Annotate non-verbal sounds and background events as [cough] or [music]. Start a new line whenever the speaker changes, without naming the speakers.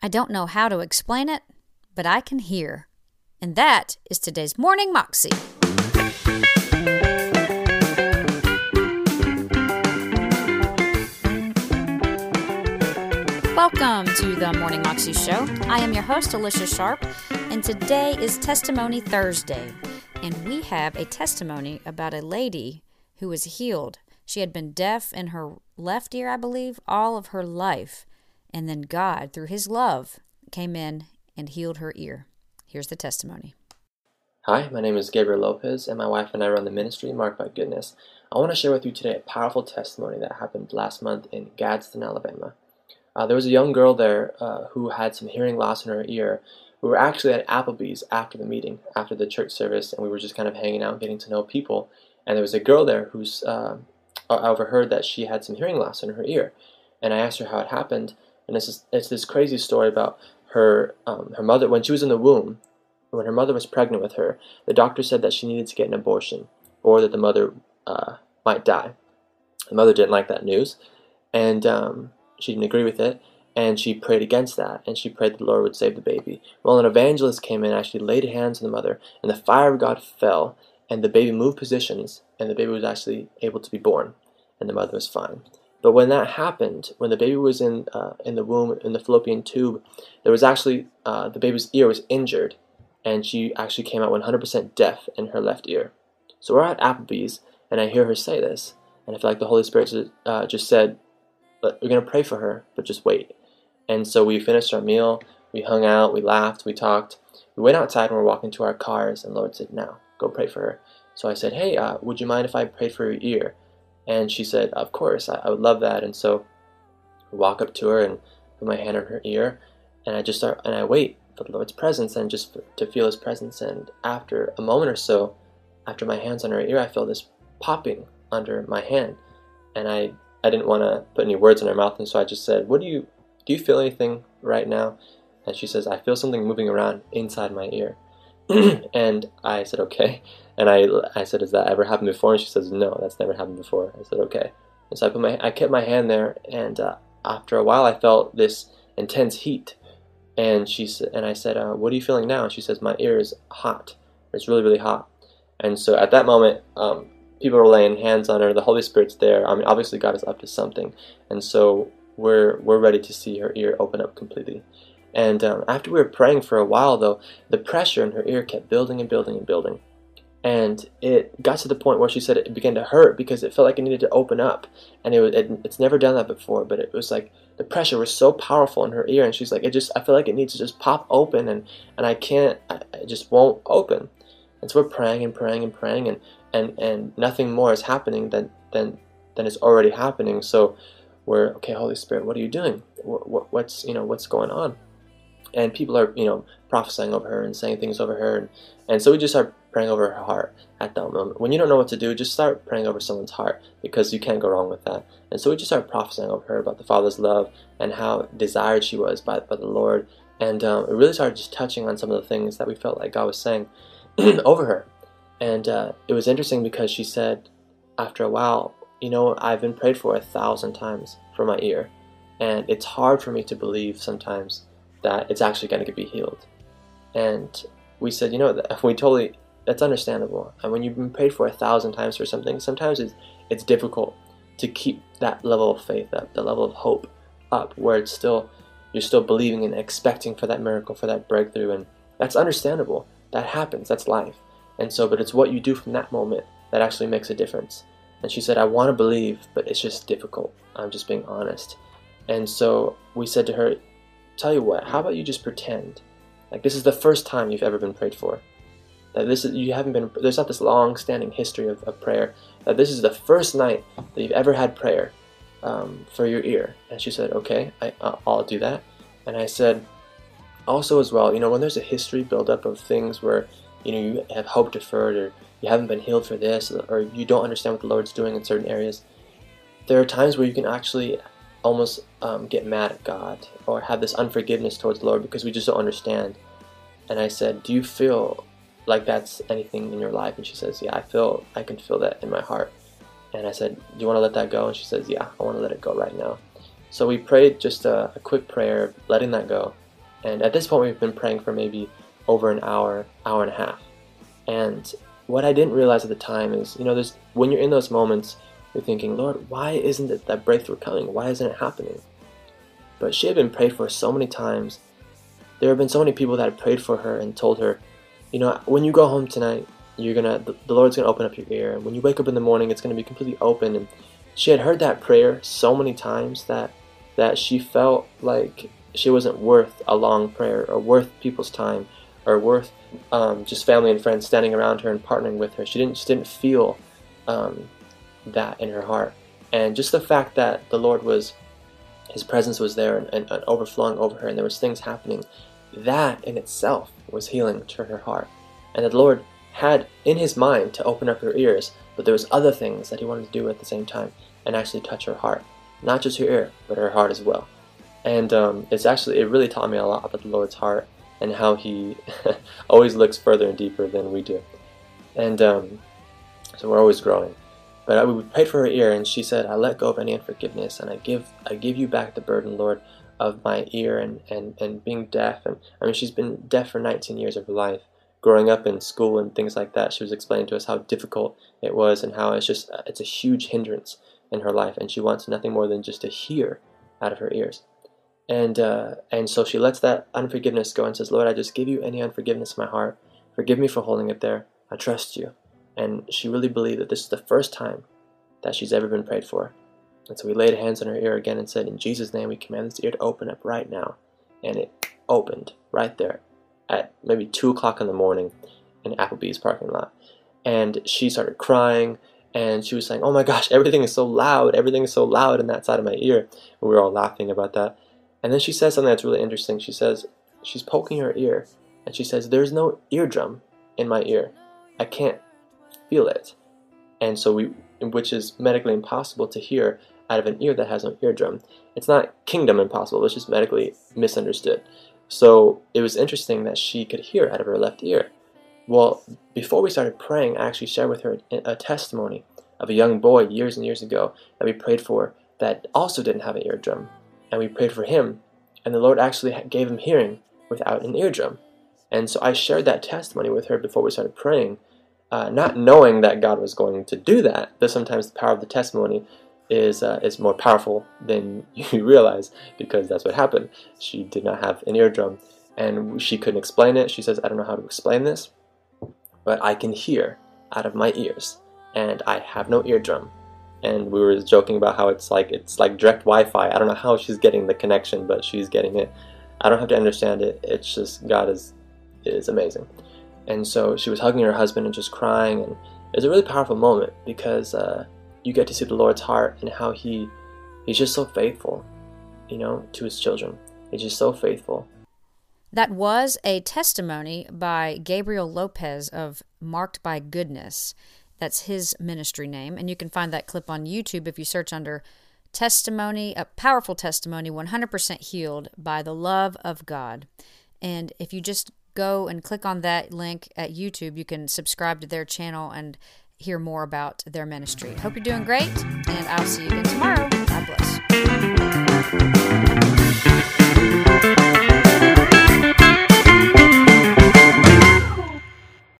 I don't know how to explain it, but I can hear. And that is today's Morning Moxie. Welcome to the Morning Moxie Show. I am your host, Alicia Sharp, and today is Testimony Thursday. And we have a testimony about a lady who was healed. She had been deaf in her left ear, I believe, all of her life. And then God, through His love, came in and healed her ear. Here's the testimony.
Hi, my name is Gabriel Lopez, and my wife and I run the ministry Marked by Goodness. I want to share with you today a powerful testimony that happened last month in Gadsden, Alabama. Uh, there was a young girl there uh, who had some hearing loss in her ear. We were actually at Applebee's after the meeting, after the church service, and we were just kind of hanging out, getting to know people. And there was a girl there who's uh, I overheard that she had some hearing loss in her ear, and I asked her how it happened. And it's this, it's this crazy story about her um, her mother when she was in the womb, when her mother was pregnant with her. The doctor said that she needed to get an abortion, or that the mother uh, might die. The mother didn't like that news, and um, she didn't agree with it. And she prayed against that, and she prayed the Lord would save the baby. Well, an evangelist came in, actually laid hands on the mother, and the fire of God fell, and the baby moved positions, and the baby was actually able to be born, and the mother was fine. But when that happened, when the baby was in uh, in the womb in the fallopian tube, there was actually uh, the baby's ear was injured, and she actually came out 100% deaf in her left ear. So we're at Applebee's, and I hear her say this, and I feel like the Holy Spirit uh, just said, "We're gonna pray for her, but just wait." And so we finished our meal, we hung out, we laughed, we talked. We went outside and we're walking to our cars, and Lord said, "Now go pray for her." So I said, "Hey, uh, would you mind if I prayed for your ear?" And she said, Of course, I, I would love that. And so I walk up to her and put my hand on her ear, and I just start, and I wait for the Lord's presence and just to feel His presence. And after a moment or so, after my hand's on her ear, I feel this popping under my hand. And I, I didn't want to put any words in her mouth, and so I just said, What do you, do you feel anything right now? And she says, I feel something moving around inside my ear. [clears throat] and I said, okay. And I, I said, has that ever happened before? And she says, no, that's never happened before. I said, okay. And so I put my, I kept my hand there, and uh, after a while, I felt this intense heat. And she and I said, uh, what are you feeling now? And she says, my ear is hot. It's really, really hot. And so at that moment, um, people were laying hands on her. The Holy Spirit's there. I mean, obviously God is up to something. And so we're, we're ready to see her ear open up completely. And um, after we were praying for a while, though, the pressure in her ear kept building and building and building. And it got to the point where she said it began to hurt because it felt like it needed to open up. And it, it it's never done that before, but it was like the pressure was so powerful in her ear. And she's like, it just, I feel like it needs to just pop open and, and I can't, I, it just won't open. And so we're praying and praying and praying and, and, and nothing more is happening than, than, than is already happening. So we're, okay, Holy Spirit, what are you doing? What, what, what's, you know, what's going on? And people are you know prophesying over her and saying things over her and, and so we just start praying over her heart at that moment. When you don't know what to do just start praying over someone's heart because you can't go wrong with that. And so we just started prophesying over her about the father's love and how desired she was by, by the lord. And um, it really started just touching on some of the things that we felt like god was saying [clears throat] over her. And uh, it was interesting because she said after a while you know i've been prayed for a thousand times for my ear. And it's hard for me to believe sometimes that it's actually going to be healed. And we said, you know, we totally that's understandable. And when you've been prayed for a thousand times for something, sometimes it's it's difficult to keep that level of faith up, the level of hope up, where it's still you're still believing and expecting for that miracle, for that breakthrough, and that's understandable. That happens. That's life. And so, but it's what you do from that moment that actually makes a difference. And she said, I want to believe, but it's just difficult. I'm just being honest. And so we said to her, tell you what, how about you just pretend like this is the first time you've ever been prayed for? That this is you haven't been there's not this long standing history of, of prayer. That this is the first night that you've ever had prayer um, for your ear. And she said, okay, I, I'll do that. And I said, also as well, you know, when there's a history buildup of things where you know you have hope deferred or you haven't been healed for this or you don't understand what the Lord's doing in certain areas, there are times where you can actually almost um, get mad at God or have this unforgiveness towards the Lord because we just don't understand. And I said, Do you feel like that's anything in your life? And she says, Yeah, I feel, I can feel that in my heart. And I said, Do you want to let that go? And she says, Yeah, I want to let it go right now. So we prayed just a, a quick prayer, letting that go. And at this point, we've been praying for maybe over an hour, hour and a half. And what I didn't realize at the time is, you know, there's when you're in those moments, you're thinking, Lord, why isn't it that breakthrough coming? Why isn't it happening? But she had been prayed for so many times. There have been so many people that had prayed for her and told her, you know, when you go home tonight, you're gonna the, Lord's gonna open up your ear, and when you wake up in the morning, it's gonna be completely open. And she had heard that prayer so many times that that she felt like she wasn't worth a long prayer or worth people's time or worth um, just family and friends standing around her and partnering with her. She didn't just didn't feel um, that in her heart, and just the fact that the Lord was His presence was there and, and, overflowing over her, and there was things happening. That in itself was healing to her heart, and the Lord had in His mind to open up her ears, but there was other things that He wanted to do at the same time and actually touch her heart, not just her ear, but her heart as well. And um, it's actually it really taught me a lot about the Lord's heart and how He [laughs] always looks further and deeper than we do. And um, so we're always growing. But I, we prayed for her ear, and she said, "I let go of any unforgiveness, and I give I give you back the burden, Lord, of my ear and, and, and being deaf. And I mean, she's been deaf for 19 years of her life. Growing up in school and things like that, she was explaining to us how difficult it was and how it's just it's a huge hindrance in her life, and she wants nothing more than just to hear out of her ears. And uh, and so she lets that unforgiveness go and says, Lord, I just give you any unforgiveness in my heart. Forgive me for holding it there. I trust you. And she really believed that this is the first time that she's ever been prayed for. And so we laid hands on her ear again and said, In Jesus' name, we command this ear to open up right now. And it opened right there at maybe 2 o'clock in the morning in Applebee's parking lot. And she started crying and she was saying, Oh my gosh, everything is so loud. Everything is so loud in that side of my ear. And we were all laughing about that. And then she says something that's really interesting. She says, She's poking her ear and she says, There's no eardrum in my ear. I can't feel it. And so we, which is medically impossible to hear out of an ear that has no eardrum. It's not kingdom impossible, it's just medically misunderstood. So it was interesting that she could hear out of her left ear. Well, before we started praying, I actually shared with her a testimony of a young boy years and years ago that we prayed for that also didn't have an eardrum. And we prayed for him, and the Lord actually gave him hearing without an eardrum. And so I shared that testimony with her before we started praying, uh, not knowing that God was going to do that. But sometimes the power of the testimony is uh, is more powerful than [laughs] you realize because that's what happened. She did not have an eardrum, and she couldn't explain it. She says, "I don't know how to explain this, but I can hear out of my ears, and I have no eardrum." And we were joking about how it's like it's like direct Wi-Fi. I don't know how she's getting the connection, but she's getting it. I don't have to understand it. It's just God is is amazing. And so she was hugging her husband and just crying, and it was a really powerful moment because. Uh, you get to see the Lord's heart and how He He's just so faithful, you know, to His children. He's just so faithful.
That was a testimony by Gabriel Lopez of Marked by Goodness. That's his ministry name. And you can find that clip on YouTube if you search under testimony, a powerful testimony, 100% healed by the love of God. And if you just go and click on that link at YouTube, you can subscribe to their channel and hear more about their ministry. Hope you're doing great, and I'll see you again tomorrow. God bless.